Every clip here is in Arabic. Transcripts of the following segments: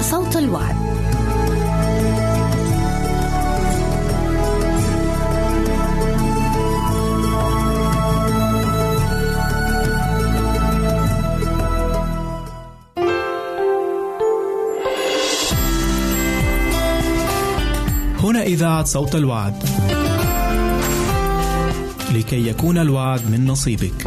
صوت الوعد. هنا إذاعة صوت الوعد. لكي يكون الوعد من نصيبك.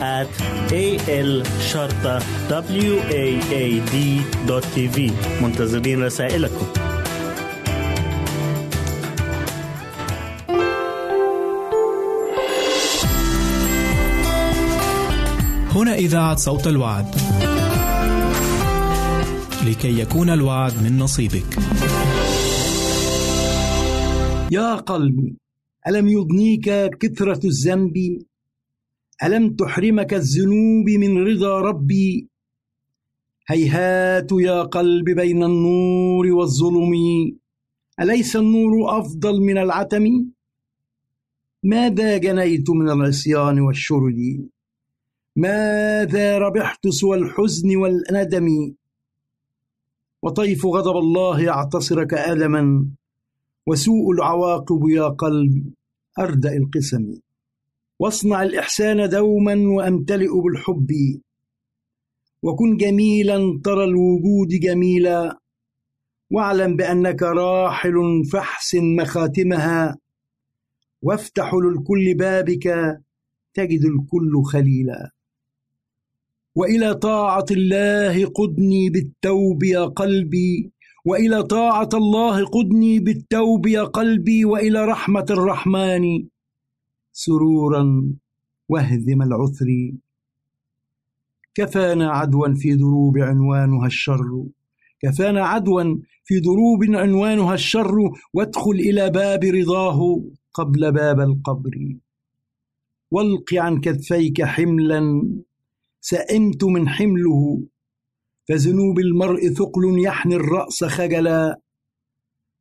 at A L شرطة W A A D دوت تي في منتظرين رسائلكم هنا إذاعة صوت الوعد. لكي يكون الوعد من نصيبك. يا قلبي ألم يضنيك كثرة الذنب ألم تحرمك الذنوب من رضا ربي؟ هيهات يا قلب بين النور والظلم. أليس النور أفضل من العتم؟ ماذا جنيت من العصيان والشرد؟ ماذا ربحت سوى الحزن والندم؟ وطيف غضب الله يعتصرك ألما وسوء العواقب يا قلبي أردأ القسم. واصنع الإحسان دوما وأمتلئ بالحب. وكن جميلا ترى الوجود جميلا. واعلم بأنك راحل فاحسن مخاتمها. وافتح للكل بابك تجد الكل خليلا. وإلى طاعة الله قدني بالتوب يا قلبي. وإلى طاعة الله قدني بالتوب يا قلبي. وإلى رحمة الرحمن سرورا واهذم العثر. كفانا عدوا في دروب عنوانها الشر. كفانا عدوا في دروب عنوانها الشر. وادخل إلى باب رضاه قبل باب القبر. والق عن كتفيك حملا. سئمت من حمله. فذنوب المرء ثقل يحني الرأس خجلا.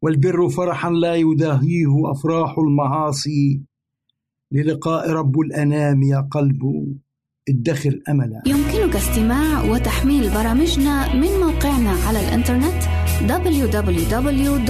والبر فرحا لا يداهيه أفراح المعاصي. للقاء رب الأنام يا قلب ادخر أملا. يمكنك استماع وتحميل برامجنا من موقعنا على الإنترنت www.awr.org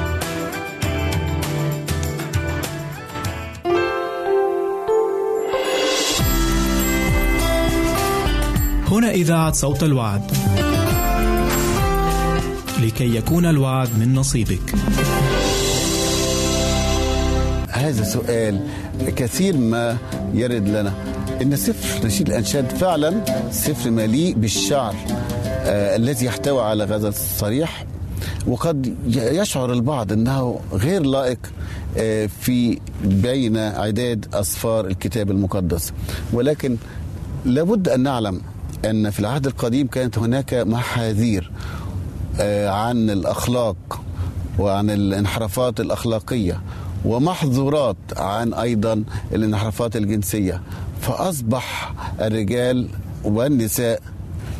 هنا إذاعة صوت الوعد. لكي يكون الوعد من نصيبك. هذا سؤال كثير ما يرد لنا إن سفر نشيد الأنشاد فعلا سفر مليء بالشعر آه الذي يحتوي على غزل صريح وقد يشعر البعض إنه غير لائق آه في بين عداد اسفار الكتاب المقدس ولكن لابد أن نعلم أن في العهد القديم كانت هناك محاذير آه، عن الأخلاق وعن الانحرافات الأخلاقية ومحظورات عن أيضا الانحرافات الجنسية. فأصبح الرجال والنساء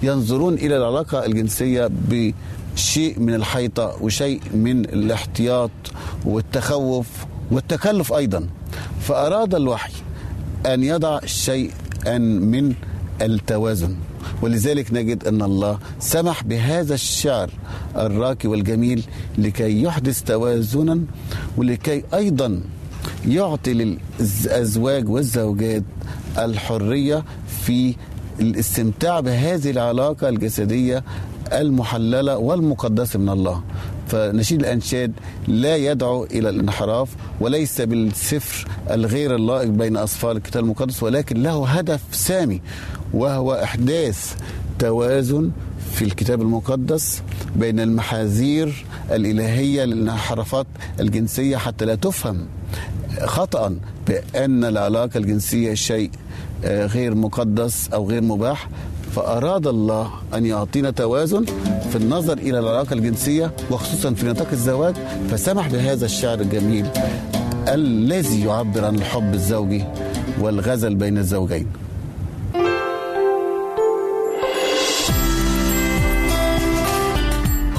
ينظرون إلى العلاقة الجنسية بشيء من الحيطة وشيء من الاحتياط والتخوف والتكلف أيضا. فأراد الوحي أن يضع شيئا من التوازن. ولذلك نجد أن الله سمح بهذا الشعر الراقي والجميل لكي يحدث توازنا ولكي أيضا يعطي للأزواج والزوجات الحرية في الاستمتاع بهذه العلاقة الجسدية المحللة والمقدسة من الله. فنشيد الأنشاد لا يدعو إلى الانحراف وليس بالسفر الغير اللائق بين اصفار الكتاب المقدس ولكن له هدف سامي وهو إحداث توازن في الكتاب المقدس بين المحاذير الإلهية للانحرافات الجنسية حتى لا تفهم خطأ بأن العلاقة الجنسية شيء آه، غير مقدس أو غير مباح. فأراد الله أن يعطينا توازن في النظر إلى العلاقة الجنسية وخصوصا في نطاق الزواج. فسمح بهذا الشعر الجميل الذي يعبر عن الحب الزوجي والغزل بين الزوجين.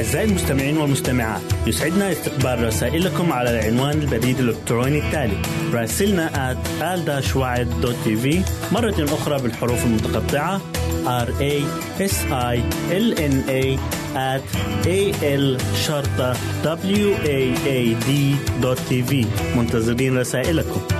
أعزائي المستمعين والمستمعات يسعدنا استقبال رسائلكم على العنوان البريد الإلكتروني التالي راسلنا at مرة أخرى بالحروف المتقطعة r a s i l n a at a l شرطة w a a d منتظرين رسائلكم.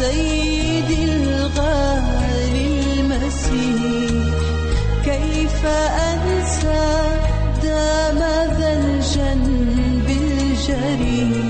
سيدي الغالي المسيح كيف أنسى دام ذا الجنب الجريح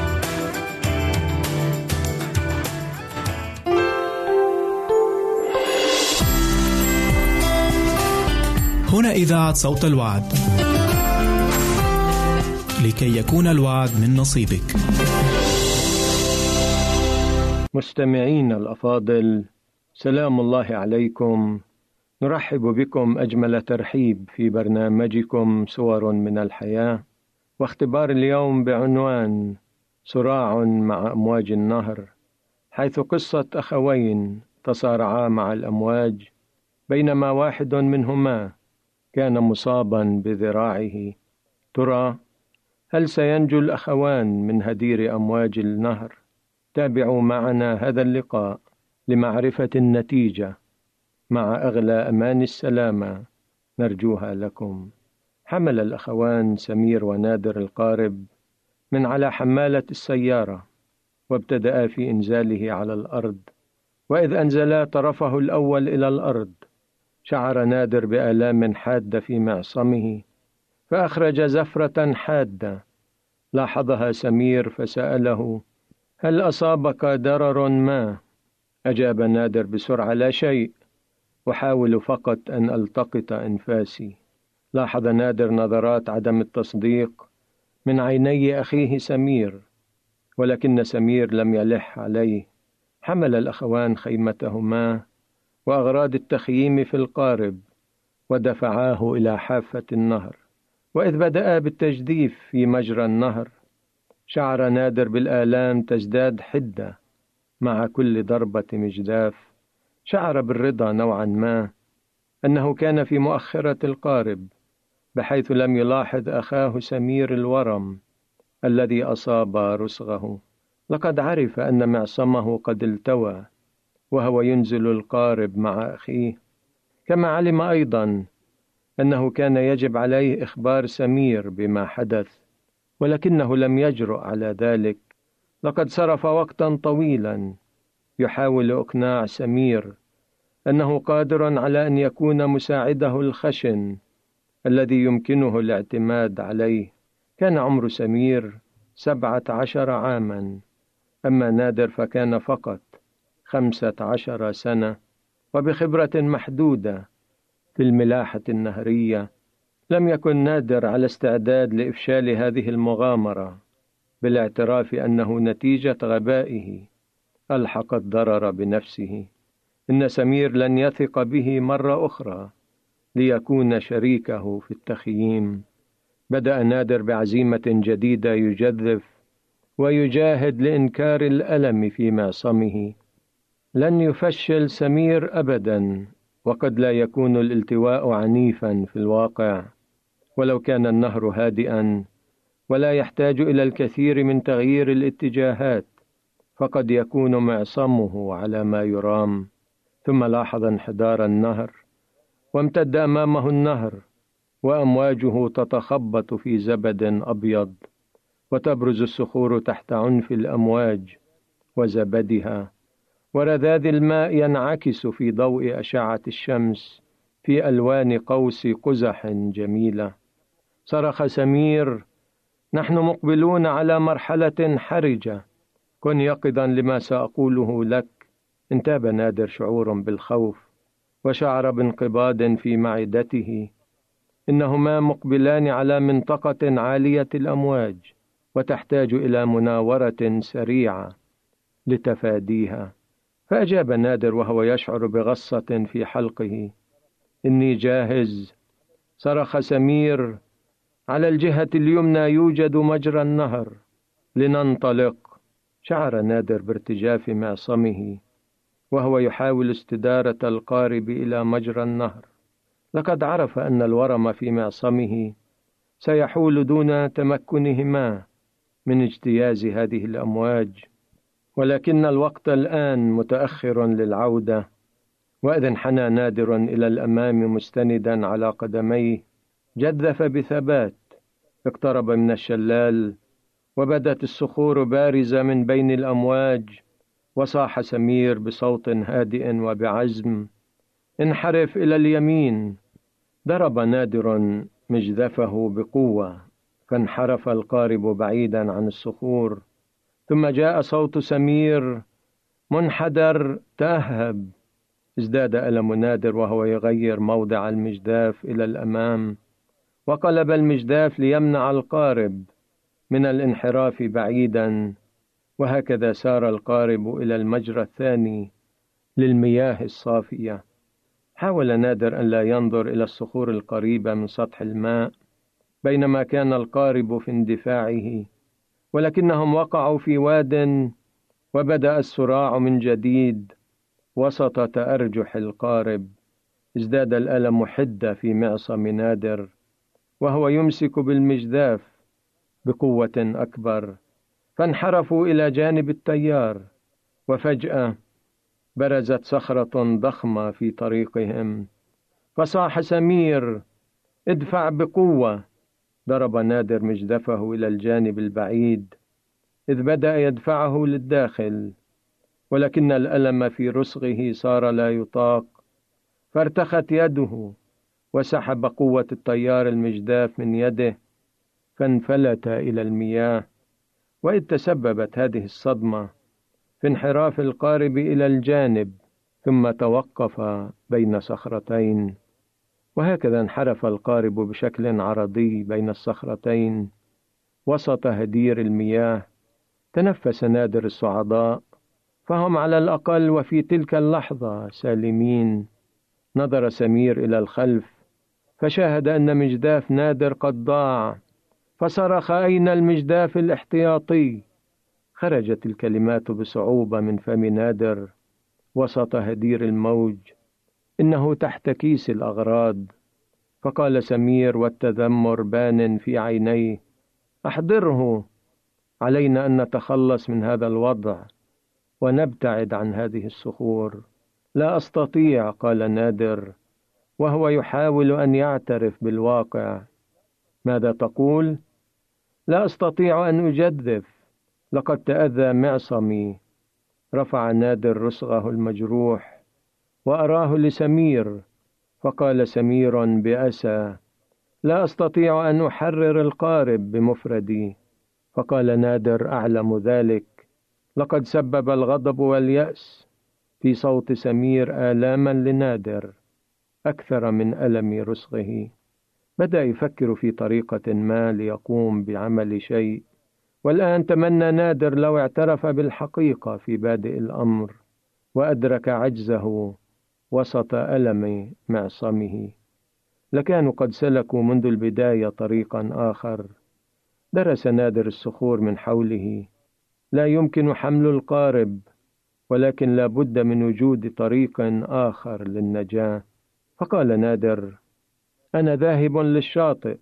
هنا إذاعة صوت الوعد. لكي يكون الوعد من نصيبك. مستمعين الأفاضل سلام الله عليكم نرحب بكم أجمل ترحيب في برنامجكم صور من الحياة واختبار اليوم بعنوان صراع مع أمواج النهر حيث قصة أخوين تصارعا مع الأمواج بينما واحد منهما كان مصابا بذراعه. ترى هل سينجو الأخوان من هدير أمواج النهر؟ تابعوا معنا هذا اللقاء لمعرفة النتيجة مع أغلى أمان السلامة. نرجوها لكم. حمل الأخوان سمير ونادر القارب من على حمالة السيارة وابتدأ في إنزاله على الأرض وإذ أنزلا طرفه الأول إلى الأرض. شعر نادر بآلام حادة في معصمه فأخرج زفرة حادة. لاحظها سمير فسأله هل أصابك ضرر ما؟ أجاب نادر بسرعة لا شيء. أحاول فقط أن ألتقط أنفاسي. لاحظ نادر نظرات عدم التصديق. من عيني أخيه سمير ولكن سمير لم يلح عليه. حمل الأخوان خيمتهما. وأغراض التخييم في القارب ودفعاه إلى حافة النهر. وإذ بدأ بالتجديف في مجرى النهر شعر نادر بالآلام تزداد حدة مع كل ضربة مجداف. شعر بالرضا نوعا ما أنه كان في مؤخرة القارب بحيث لم يلاحظ أخاه سمير الورم الذي أصاب رسغه. لقد عرف أن معصمه قد التوى. وهو ينزل القارب مع أخيه. كما علم أيضا أنه كان يجب عليه إخبار سمير بما حدث ولكنه لم يجرؤ على ذلك. لقد صرف وقتا طويلا يحاول إقناع سمير أنه قادر على أن يكون مساعده الخشن الذي يمكنه الاعتماد عليه. كان عمر سمير سبعة عشر عاما أما نادر فكان فقط. خمسة عشر سنة وبخبرة محدودة في الملاحة النهرية لم يكن نادر على استعداد لإفشال هذه المغامرة بالاعتراف أنه نتيجة غبائه. ألحق الضرر بنفسه. إن سمير لن يثق به مرة أخرى ليكون شريكه في التخييم. بدأ نادر بعزيمة جديدة يجذف ويجاهد لإنكار الألم في معصمه. لن يفشل سمير أبدا وقد لا يكون الالتواء عنيفا في الواقع. ولو كان النهر هادئا ولا يحتاج إلى الكثير من تغيير الاتجاهات فقد يكون معصمه على ما يرام. ثم لاحظ انحدار النهر وامتد أمامه النهر وأمواجه تتخبط في زبد أبيض وتبرز الصخور تحت عنف الأمواج وزبدها. ورذاذ الماء ينعكس في ضوء أشعة الشمس في ألوان قوس قزح جميلة. صرخ سمير نحن مقبلون على مرحلة حرجة. كن يقظا لما سأقوله لك. انتاب نادر شعور بالخوف وشعر بانقباض في معدته. إنهما مقبلان على منطقة عالية الأمواج وتحتاج إلى مناورة سريعة لتفاديها. فأجاب نادر وهو يشعر بغصة في حلقه. إني جاهز. صرخ سمير. على الجهة اليمنى يوجد مجرى النهر. لننطلق. شعر نادر بارتجاف معصمه. وهو يحاول استدارة القارب إلى مجرى النهر. لقد عرف أن الورم في معصمه. سيحول دون تمكنهما من اجتياز هذه الأمواج. ولكن الوقت الآن متأخر للعودة وإذ انحنى نادر إلى الأمام مستندا على قدميه. جدف بثبات اقترب من الشلال وبدت الصخور بارزة من بين الأمواج وصاح سمير بصوت هادئ وبعزم. انحرف إلى اليمين ضرب نادر مجذفه بقوة فانحرف القارب بعيدا عن الصخور. ثم جاء صوت سمير منحدر تأهب ازداد ألم نادر وهو يغير موضع المجداف إلى الأمام وقلب المجداف ليمنع القارب من الانحراف بعيدا وهكذا سار القارب إلى المجرى الثاني للمياه الصافية. حاول نادر أن لا ينظر إلى الصخور القريبة من سطح الماء بينما كان القارب في اندفاعه. ولكنهم وقعوا في واد وبدأ الصراع من جديد. وسط تأرجح القارب ازداد الألم حدة في معصم نادر وهو يمسك بالمجداف بقوة أكبر. فانحرفوا إلى جانب التيار وفجأة برزت صخرة ضخمة في طريقهم. فصاح سمير ادفع بقوة. ضرب نادر مجدفه إلى الجانب البعيد إذ بدأ يدفعه للداخل ولكن الألم في رسغه صار لا يطاق فارتخت يده وسحب قوة التيار المجداف من يده فانفلت إلى المياه وإذ تسببت هذه الصدمة في انحراف القارب إلى الجانب ثم توقف بين صخرتين. وهكذا انحرف القارب بشكل عرضي بين الصخرتين وسط هدير المياه. تنفس نادر الصعداء فهم على الأقل وفي تلك اللحظة سالمين. نظر سمير إلى الخلف فشاهد أن مجداف نادر قد ضاع. فصرخ أين المجداف الاحتياطي؟ خرجت الكلمات بصعوبة من فم نادر وسط هدير الموج. إنه تحت كيس الأغراض. فقال سمير والتذمر بان في عينيه أحضره. علينا أن نتخلص من هذا الوضع ونبتعد عن هذه الصخور. لا أستطيع قال نادر وهو يحاول أن يعترف بالواقع. ماذا تقول؟ لا أستطيع أن أجدف. لقد تأذى معصمي. رفع نادر رسغه المجروح. وأراه لسمير فقال سمير بأسى لا أستطيع أن أحرر القارب بمفردي. فقال نادر أعلم ذلك لقد سبب الغضب واليأس. في صوت سمير آلاما لنادر أكثر من ألم رسغه بدأ يفكر في طريقة ما ليقوم بعمل شيء والآن تمنى نادر لو اعترف بالحقيقة في بادئ الأمر وأدرك عجزه. وسط ألم معصمه. لكانوا قد سلكوا منذ البداية طريقا آخر. درس نادر الصخور من حوله. لا يمكن حمل القارب ولكن لا بد من وجود طريق آخر للنجاة. فقال نادر أنا ذاهب للشاطئ.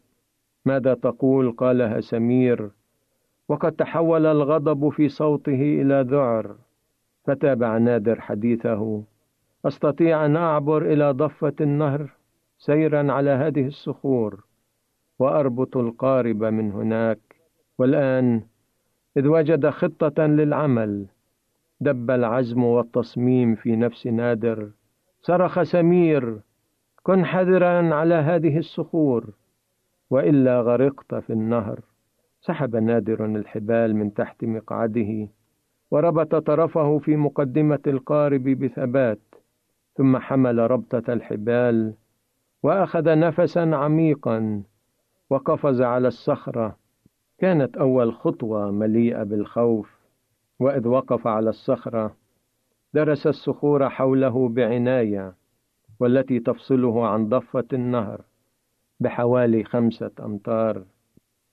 ماذا تقول؟ قالها سمير وقد تحول الغضب في صوته إلى ذعر. فتابع نادر حديثه. أستطيع أن أعبر إلى ضفة النهر سيرا على هذه الصخور وأربط القارب من هناك. والآن إذ وجد خطة للعمل دب العزم والتصميم في نفس نادر. صرخ سمير كن حذرا على هذه الصخور. وإلا غرقت في النهر. سحب نادر الحبال من تحت مقعده وربط طرفه في مقدمة القارب بثبات. ثم حمل ربطة الحبال وأخذ نفسا عميقا وقفز على الصخرة. كانت أول خطوة مليئة بالخوف وإذ وقف على الصخرة درس الصخور حوله بعناية والتي تفصله عن ضفة النهر بحوالي خمسة أمتار.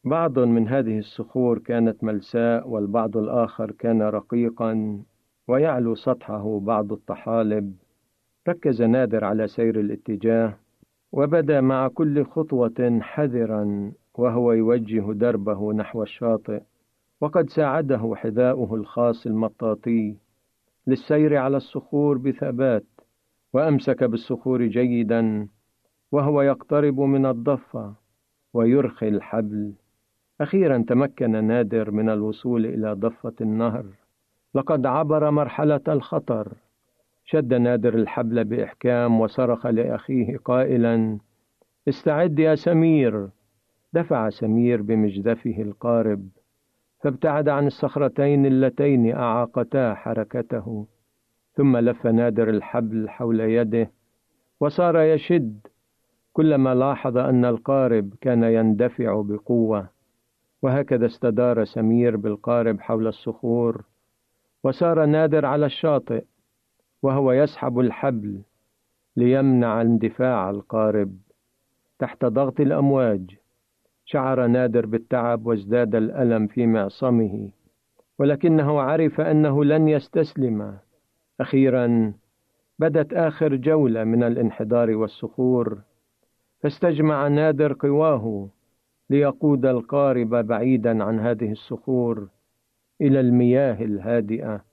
بعض من هذه الصخور كانت ملساء والبعض الآخر كان رقيقا ويعلو سطحه بعض الطحالب. ركز نادر على سير الاتجاه وبدا مع كل خطوة حذرا وهو يوجه دربه نحو الشاطئ وقد ساعده حذاؤه الخاص المطاطي للسير على الصخور بثبات وأمسك بالصخور جيدا وهو يقترب من الضفة ويرخي الحبل. أخيرا تمكن نادر من الوصول إلى ضفة النهر لقد عبر مرحلة الخطر. شد نادر الحبل بإحكام وصرخ لأخيه قائلا استعد يا سمير. دفع سمير بمجدفه القارب فابتعد عن الصخرتين اللتين أعاقتا حركته ثم لف نادر الحبل حول يده وصار يشد كلما لاحظ أن القارب كان يندفع بقوة وهكذا استدار سمير بالقارب حول الصخور وسار نادر على الشاطئ وهو يسحب الحبل ليمنع اندفاع القارب تحت ضغط الأمواج. شعر نادر بالتعب وازداد الألم في معصمه ولكنه عرف أنه لن يستسلم. أخيرا بدت آخر جولة من الانحدار والصخور فاستجمع نادر قواه ليقود القارب بعيدا عن هذه الصخور إلى المياه الهادئة.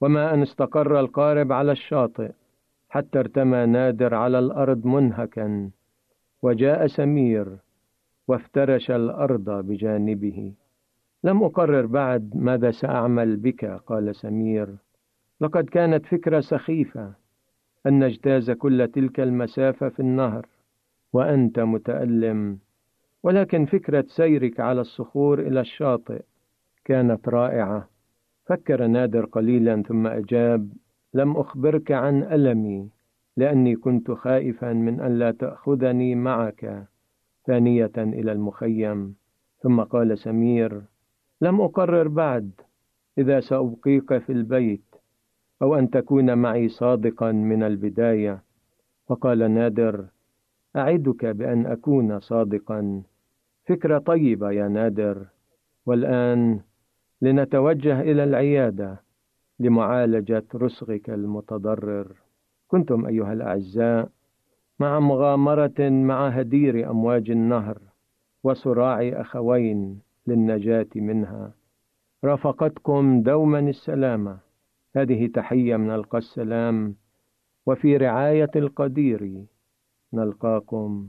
وما أن استقر القارب على الشاطئ حتى ارتمى نادر على الأرض منهكا وجاء سمير وافترش الأرض بجانبه. لم أقرر بعد ماذا سأعمل بك قال سمير. لقد كانت فكرة سخيفة أن نجتاز كل تلك المسافة في النهر وأنت متألم. ولكن فكرة سيرك على الصخور إلى الشاطئ كانت رائعة. فكر نادر قليلا ثم أجاب لم أخبرك عن ألمي لأني كنت خائفا من أن لا تأخذني معك. ثانية إلى المخيم. ثم قال سمير لم أقرر بعد إذا سأبقيك في البيت أو أن تكون معي صادقا من البداية. فقال نادر أعدك بأن أكون صادقا. فكرة طيبة يا نادر. والآن لنتوجه إلى العيادة لمعالجة رسغك المتضرر. كنتم أيها الأعزاء مع مغامرة مع هدير أمواج النهر وصراع أخوين للنجاة منها. رافقتكم دوما السلامة. هذه تحية من ألقى السلام وفي رعاية القدير نلقاكم.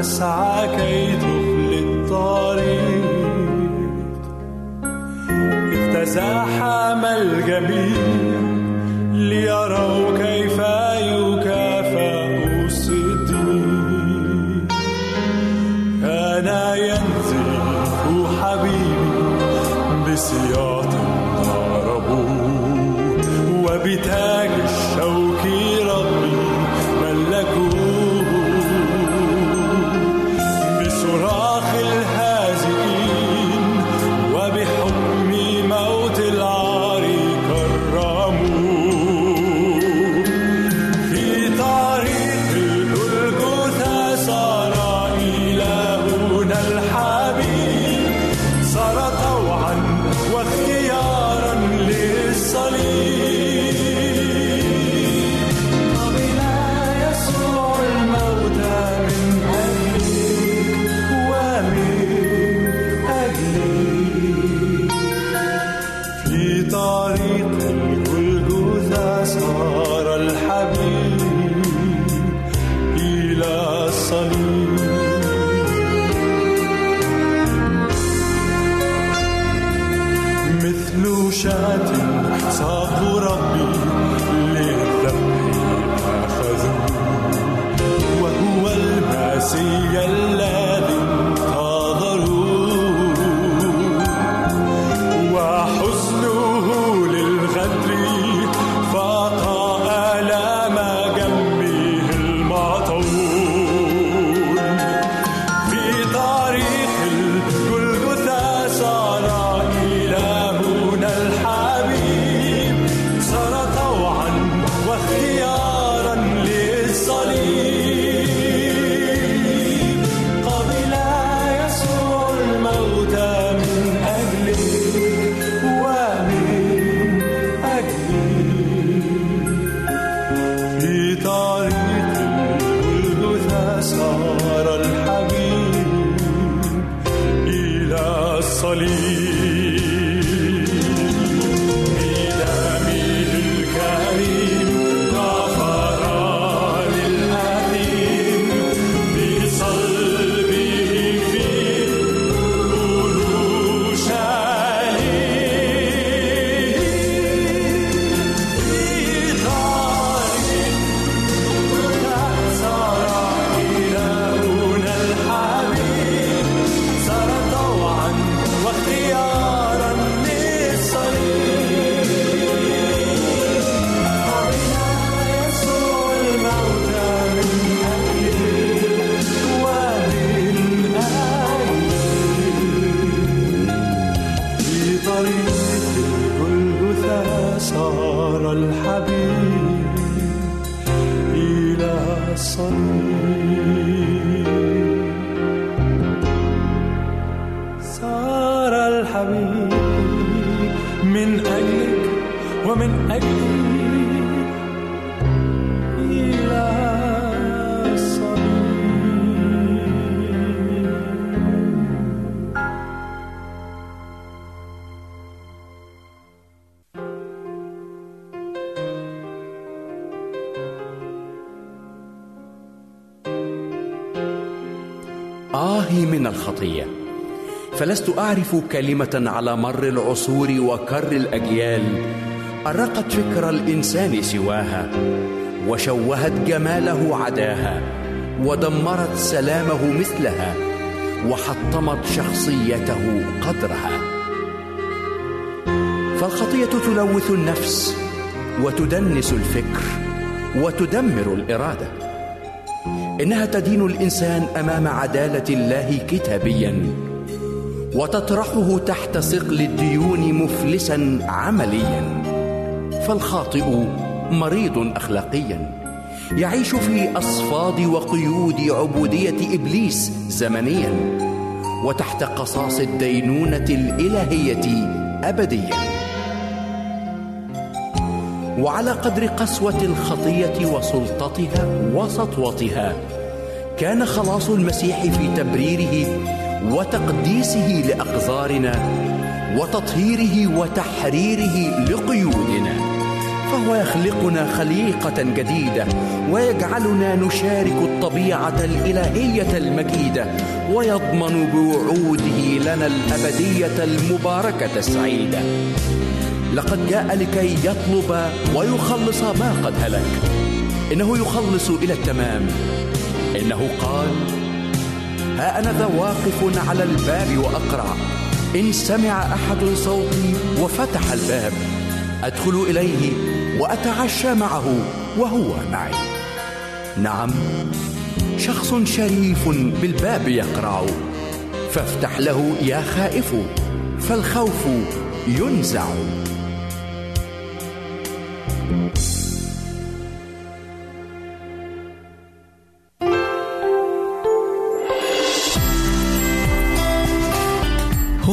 تسعى كي تخلي الطريق. إذ تزاحم الجميع ليروا كيف آهي من الخطية. فلست أعرف كلمة على مر العصور وكر الأجيال. أرقت فكر الإنسان سواها وشوهت جماله عداها ودمرت سلامه مثلها وحطمت شخصيته قدرها. فالخطية تلوث النفس وتدنس الفكر وتدمر الإرادة. إنها تدين الإنسان أمام عدالة الله كتابيا وتطرحه تحت ثقل الديون مفلسا عمليا. فالخاطئ مريض اخلاقيا. يعيش في أصفاد وقيود عبودية إبليس زمنيا وتحت قصاص الدينونة الإلهية ابديا. وعلى قدر قسوة الخطية وسلطتها وسطوتها كان خلاص المسيح في تبريره وتقديسه لأقذارنا وتطهيره وتحريره لقيودنا. فهو يخلقنا خليقة جديدة ويجعلنا نشارك الطبيعة الإلهية المجيدة ويضمن بوعوده لنا الأبدية المباركة السعيدة. لقد جاء لكي يطلب ويخلص ما قد هلك. إنه يخلص إلى التمام. إنه قال ها أنا ذا واقف على الباب واقرع إن سمع أحد صوتي وفتح الباب. أدخل إليه وأتعشى معه وهو معي. نعم شخص شريف بالباب يقرع فافتح له يا خائف فالخوف ينزع.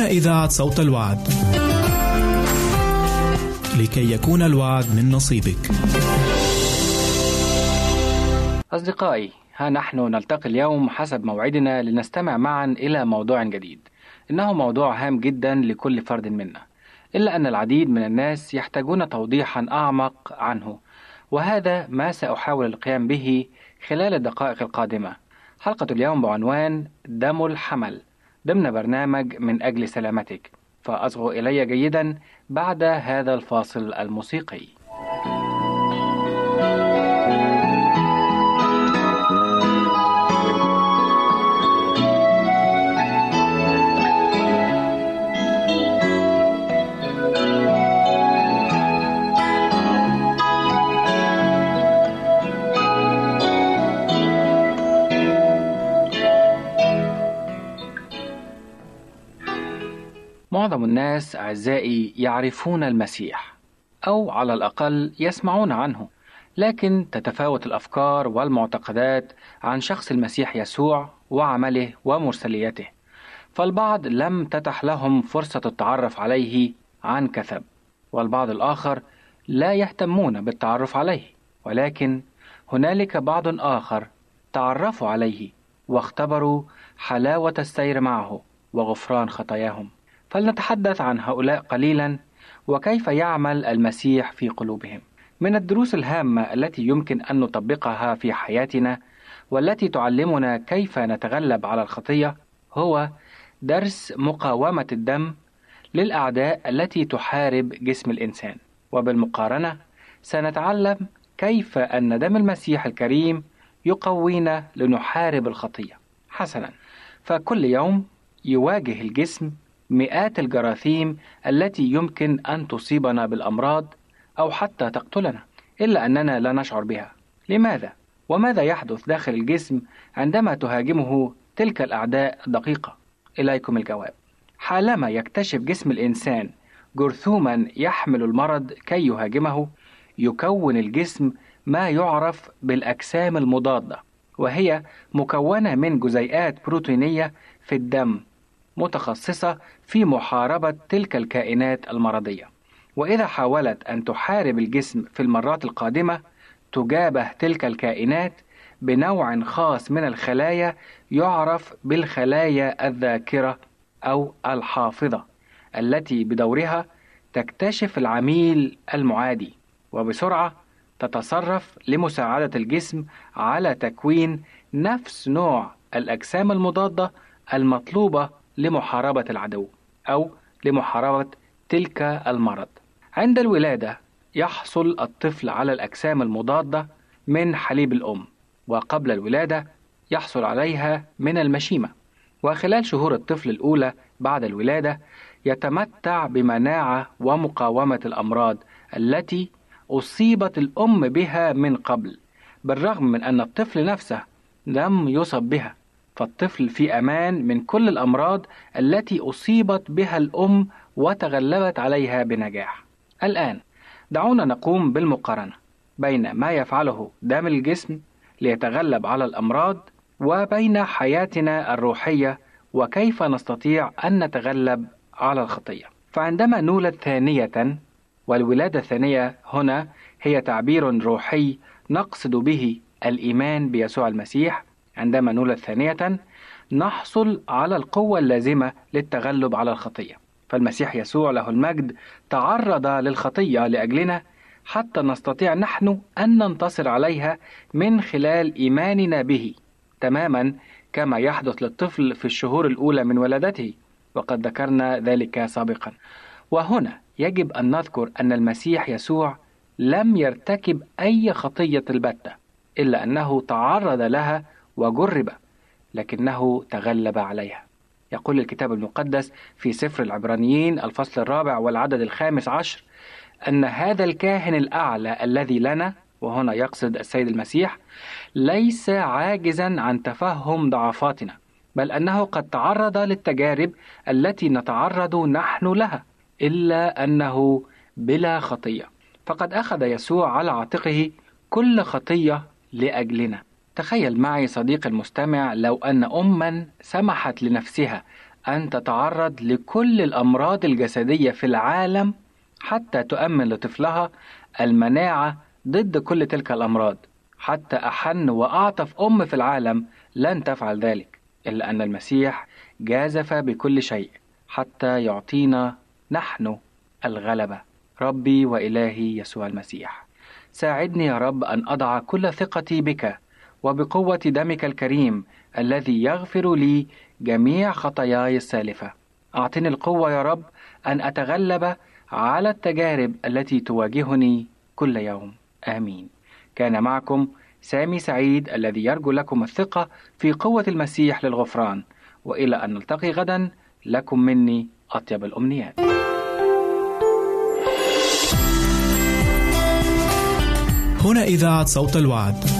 هنا إذاعة صوت الوعد. لكي يكون الوعد من نصيبك. أصدقائي ها نحن نلتقي اليوم حسب موعدنا لنستمع معا إلى موضوع جديد. إنه موضوع هام جدا لكل فرد منا. إلا أن العديد من الناس يحتاجون توضيحا أعمق عنه. وهذا ما سأحاول القيام به خلال الدقائق القادمة. حلقة اليوم بعنوان دم الحمل. ضمن برنامج من أجل سلامتك. فأصغوا إلي جيدا بعد هذا الفاصل الموسيقي. معظم الناس أعزائي يعرفون المسيح أو على الأقل يسمعون عنه لكن تتفاوت الأفكار والمعتقدات عن شخص المسيح يسوع وعمله ومرسليته فالبعض لم تتح لهم فرصة التعرف عليه عن كثب والبعض الآخر لا يهتمون بالتعرف عليه ولكن هنالك بعض آخر تعرفوا عليه واختبروا حلاوة السير معه وغفران خطاياهم. فلنتحدث عن هؤلاء قليلا وكيف يعمل المسيح في قلوبهم. من الدروس الهامة التي يمكن أن نطبقها في حياتنا والتي تعلمنا كيف نتغلب على الخطية هو درس مقاومة الدم للأعداء التي تحارب جسم الإنسان. وبالمقارنة سنتعلم كيف أن دم المسيح الكريم يقوينا لنحارب الخطية. حسنا. فكل يوم يواجه الجسم مئات الجراثيم التي يمكن أن تصيبنا بالأمراض أو حتى تقتلنا إلا أننا لا نشعر بها لماذا؟ وماذا يحدث داخل الجسم عندما تهاجمه تلك الأعداء الدقيقة؟ إليكم الجواب حالما يكتشف جسم الإنسان جرثوما يحمل المرض كي يهاجمه يكون الجسم ما يعرف بالأجسام المضادة وهي مكونة من جزيئات بروتينية في الدم متخصصة في محاربة تلك الكائنات المرضية. وإذا حاولت أن تحارب الجسم في المرات القادمة تجابه تلك الكائنات بنوع خاص من الخلايا يعرف بالخلايا الذاكرة أو الحافظة التي بدورها تكتشف العميل المعادي وبسرعة تتصرف لمساعدة الجسم على تكوين نفس نوع الأجسام المضادة المطلوبة لمحاربة العدو أو لمحاربة تلك المرض. عند الولادة يحصل الطفل على الأجسام المضادة من حليب الأم، وقبل الولادة يحصل عليها من المشيمة. وخلال شهور الطفل الأولى بعد الولادة يتمتع بمناعة ومقاومة الأمراض التي أصيبت الأم بها من قبل، بالرغم من أن الطفل نفسه لم يصب بها. فالطفل في أمان من كل الأمراض التي أصيبت بها الأم وتغلبت عليها بنجاح. الآن دعونا نقوم بالمقارنة بين ما يفعله دم الجسم ليتغلب على الأمراض وبين حياتنا الروحية وكيف نستطيع أن نتغلب على الخطية. فعندما نولد ثانية والولادة الثانية هنا هي تعبير روحي نقصد به الإيمان بيسوع المسيح عندما نولد ثانية نحصل على القوة اللازمة للتغلب على الخطية. فالمسيح يسوع له المجد تعرض للخطية لأجلنا حتى نستطيع نحن أن ننتصر عليها من خلال إيماننا به تماما كما يحدث للطفل في الشهور الأولى من ولادته وقد ذكرنا ذلك سابقا. وهنا يجب أن نذكر أن المسيح يسوع لم يرتكب أي خطية البتة إلا أنه تعرض لها وجرب لكنه تغلب عليها. يقول الكتاب المقدس في سفر العبرانيين الفصل الرابع والعدد الخامس عشر أن هذا الكاهن الأعلى الذي لنا وهنا يقصد السيد المسيح ليس عاجزا عن تفهم ضعفاتنا بل أنه قد تعرض للتجارب التي نتعرض نحن لها إلا أنه بلا خطية. فقد أخذ يسوع على عاتقه كل خطية لأجلنا. تخيل معي صديقي المستمع لو أن أما سمحت لنفسها أن تتعرض لكل الأمراض الجسدية في العالم حتى تؤمن لطفلها المناعة ضد كل تلك الأمراض. حتى أحن وأعطف أم في العالم لن تفعل ذلك إلا أن المسيح جازف بكل شيء حتى يعطينا نحن الغلبة. ربي وإلهي يسوع المسيح. ساعدني يا رب أن أضع كل ثقتي بك وبقوة دمك الكريم الذي يغفر لي جميع خطاياي السالفة. أعطني القوة يا رب أن أتغلب على التجارب التي تواجهني كل يوم. آمين. كان معكم سامي سعيد الذي يرجو لكم الثقة في قوة المسيح للغفران، وإلى أن نلتقي غدا لكم مني أطيب الأمنيات. هنا إذاعة صوت الوعد.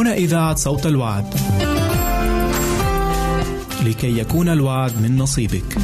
هنا إذاعة صوت الوعد. لكي يكون الوعد من نصيبك.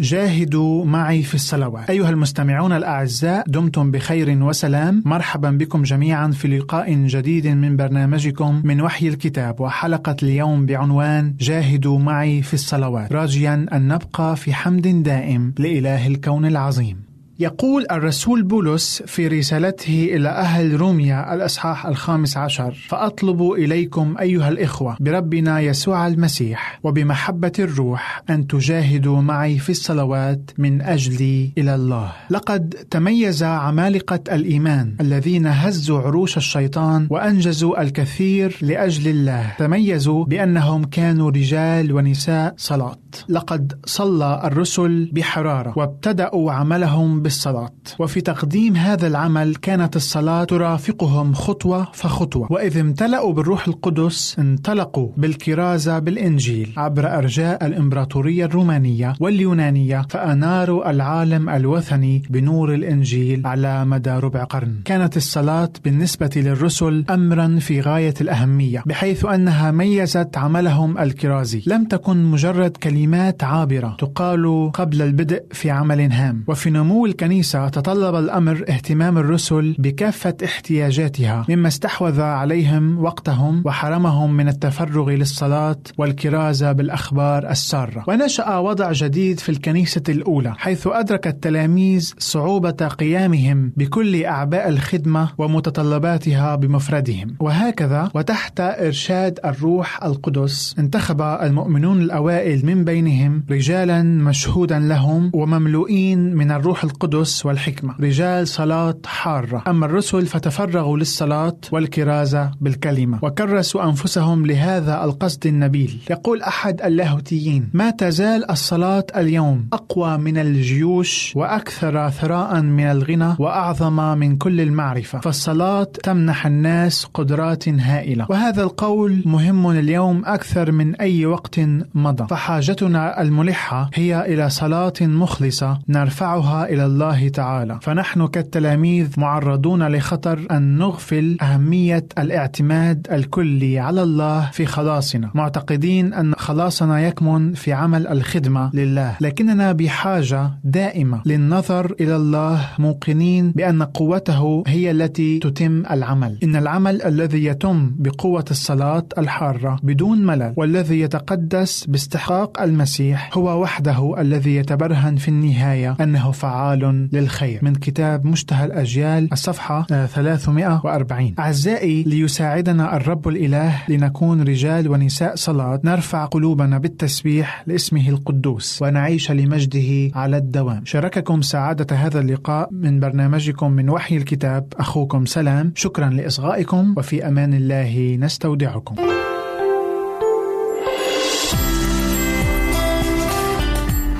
جاهدوا معي في الصلوات أيها المستمعون الأعزاء دمتم بخير وسلام مرحبا بكم جميعا في لقاء جديد من برنامجكم من وحي الكتاب وحلقة اليوم بعنوان جاهدوا معي في الصلوات راجيا أن نبقى في حمد دائم لإله الكون العظيم يقول الرسول بولس في رسالته إلى أهل روميا الأصحاح الخامس عشر فأطلب إليكم أيها الإخوة بربنا يسوع المسيح وبمحبة الروح أن تجاهدوا معي في الصلوات من أجلي إلى الله. لقد تميز عمالقة الإيمان الذين هزوا عروش الشيطان وأنجزوا الكثير لأجل الله تميزوا بأنهم كانوا رجال ونساء صلاة. لقد صلى الرسل بحرارة وابتدأوا عملهم بالصلاة. وفي تقديم هذا العمل كانت الصلاة ترافقهم خطوة فخطوة. وإذ امتلأوا بالروح القدس انطلقوا بالكرازة بالإنجيل عبر أرجاء الإمبراطورية الرومانية واليونانية فأناروا العالم الوثني بنور الإنجيل على مدى ربع قرن. كانت الصلاة بالنسبة للرسل أمرا في غاية الأهمية بحيث أنها ميزت عملهم الكرازي. لم تكن مجرد كلمات عابرة تقال قبل البدء في عمل هام. وفي نمو الكنيسة تطلب الأمر اهتمام الرسل بكافة احتياجاتها مما استحوذ عليهم وقتهم وحرمهم من التفرغ للصلاة والكرازة بالأخبار السارة. ونشأ وضع جديد في الكنيسة الأولى حيث أدرك التلاميذ صعوبة قيامهم بكل أعباء الخدمة ومتطلباتها بمفردهم. وهكذا وتحت إرشاد الروح القدس انتخب المؤمنون الأوائل من بينهم رجالا مشهودا لهم ومملوئين من الروح القدس والحكمة. رجال صلاة حارة. أما الرسل فتفرغوا للصلاة والكرازة بالكلمة. وكرسوا أنفسهم لهذا القصد النبيل. يقول أحد اللاهوتيين ما تزال الصلاة اليوم أقوى من الجيوش وأكثر ثراء من الغنى وأعظم من كل المعرفة. فالصلاة تمنح الناس قدرات هائلة. وهذا القول مهم اليوم أكثر من أي وقت مضى. فحاجتنا الملحة هي إلى صلاة مخلصة نرفعها إلى الله تعالى. فنحن كالتلاميذ معرضون لخطر أن نغفل أهمية الاعتماد الكلي على الله في خلاصنا معتقدين أن خلاصنا يكمن في عمل الخدمة لله. لكننا بحاجة دائمة للنظر إلى الله موقنين بأن قوته هي التي تتم العمل. إن العمل الذي يتم بقوة الصلاة الحارة بدون ملل والذي يتقدس باستحقاق المسيح هو وحده الذي يتبرهن في النهاية أنه فعال للخير. من كتاب مشتهى الأجيال الصفحة 340 أعزائي ليساعدنا الرب الإله لنكون رجال ونساء صلاة نرفع قلوبنا بالتسبيح لاسمه القدوس ونعيش لمجده على الدوام. شارككم سعادة هذا اللقاء من برنامجكم من وحي الكتاب. أخوكم سلام. شكرا لإصغائكم وفي أمان الله نستودعكم.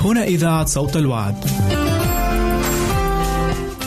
هنا إذاعة صوت الوعد.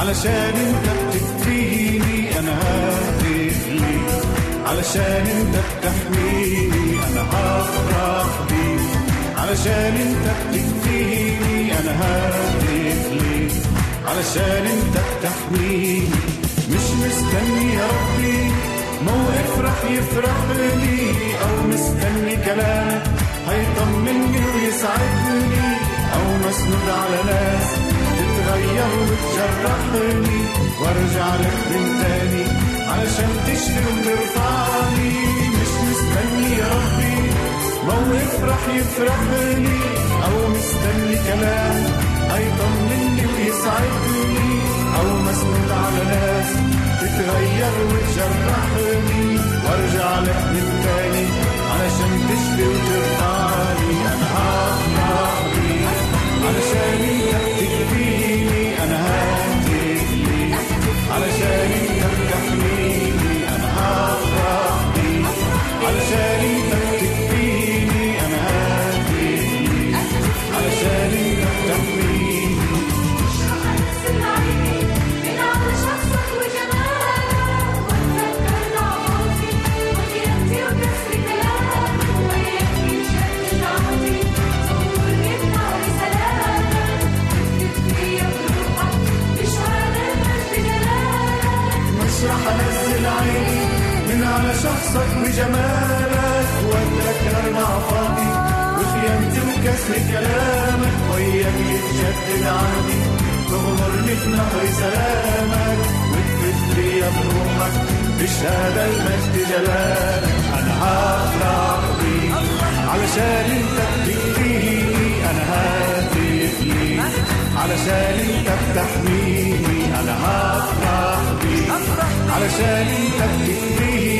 علشان انت بتكفيني أنا ليك علشان انت بتحميني أنا هفرح بيك علشان انت بتكفيني أنا ليك علشان انت بتحميني مش مستني يا ربي. موقف رح يفرح لي أو مستني كلامك هيطمني ويسعدني أو مسنود على ناس. تتغير وتجرحني وارجع لك من تاني علشان تشفي وترفعني مش مستني يا ربي موقف رح يفرح لي أو مستني كلام هيطمني ويسعدني أو مسنود على ناس تتغير وتجرحني وارجع لك من تاني علشان تشفي وترفعني أنا بيك علشان ليك علشان انت بتحميني شخصك وجمالك واتذكر ضعفاتي وخيانتي وكسر كلامك وياك يتجدد عهدي تغمرني في نهر سلامك وتفت لي بروحك بشهادة المجد جلالك. أنا هفرح بيك علشان أنت بتكفيني أنا هاتف ليك علشان أنت بتحميني أنا هفرح بيك علشان أنت بتكفيني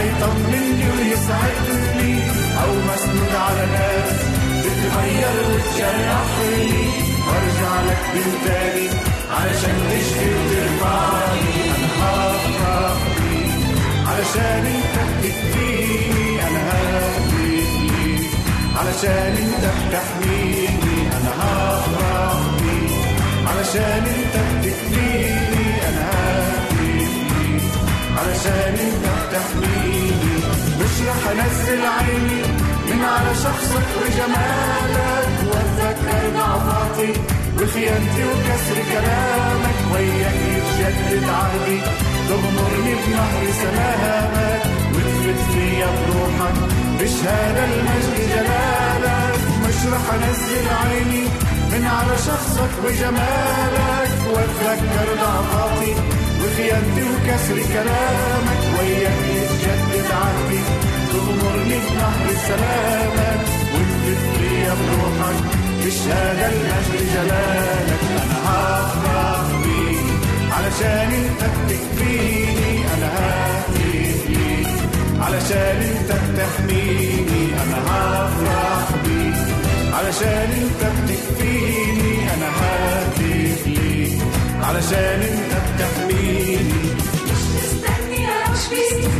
هيطمني ويسعدني أو مسنود على ناس تتغير وتجرحني وارجع لك من تاني علشان تشفي وترفعني أنا هفرح علشان أنت بتكفيني أنا ليك علشان أنت بتحميني. أنا هفرح علشان أنت بتكفيني علشان انت بتحميني مش رح انزل عيني من على شخصك وجمالك واتذكر ضعفاتي وخيانتي وكسر كلامك وياك يتجدد عهدي تغمرني بنهر سلامك وتفت فيا بروحك بشهادة المجد جلالك. مش رح انزل عيني من على شخصك وجمالك واتذكر ضعفاتي وخيانتي وكسر كلامك وياك يتجدد عهدي تغمرني بنهر سلامك وتفت فيا بروحك بشهادة المجد جلالك. أنا هفرح بيك علشان أنت بتكفيني. أنا ههتف ليك علشان أنت بتحميني. أنا هفرح بيك علشان أنت بتكفيني. أنا ههتف ليك علشان أنت بتحميني. مش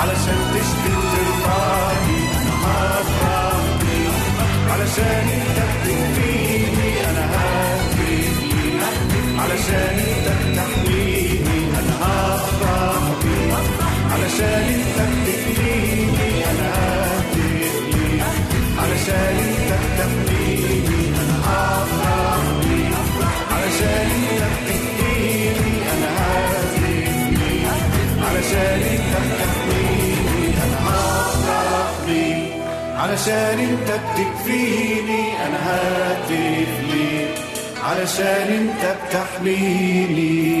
علشان تشفي وترفعني أنا هفرح بيك علشان انت بتكفيني أنا ههتف علشان انت بتحميني أنا هفرح علشان انت علشان انت بتكفيني أنا هاتف ليك. علشان انت بتحميني.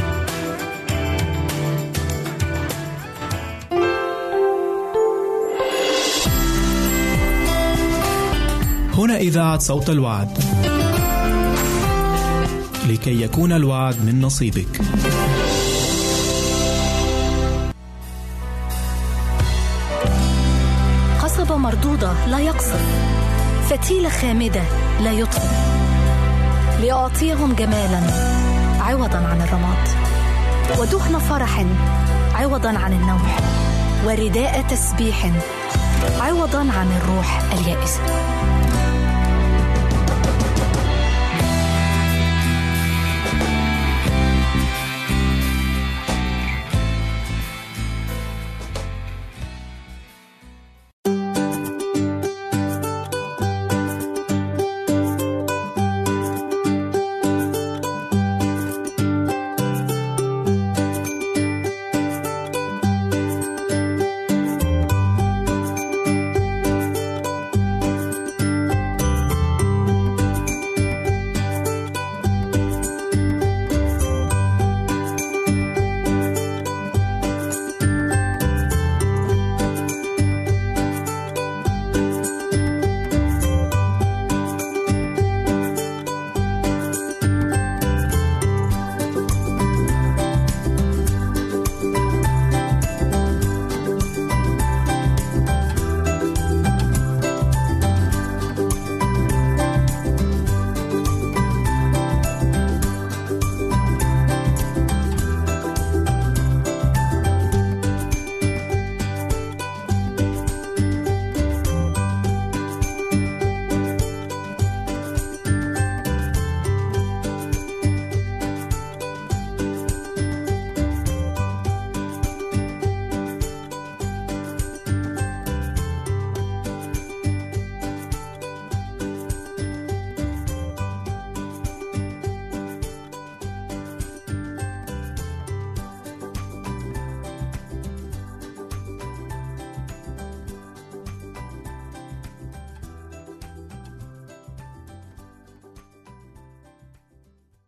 إذاعة صوت الوعد. لكي يكون الوعد من نصيبك. قصبة مردودة لا يقصف. فتيلة خامدة لا يطفئ. لأعطيهم جمالا عوضا عن الرماد. ودهن فرح عوضا عن النوح ورداء تسبيح عوضا عن الروح اليائسة.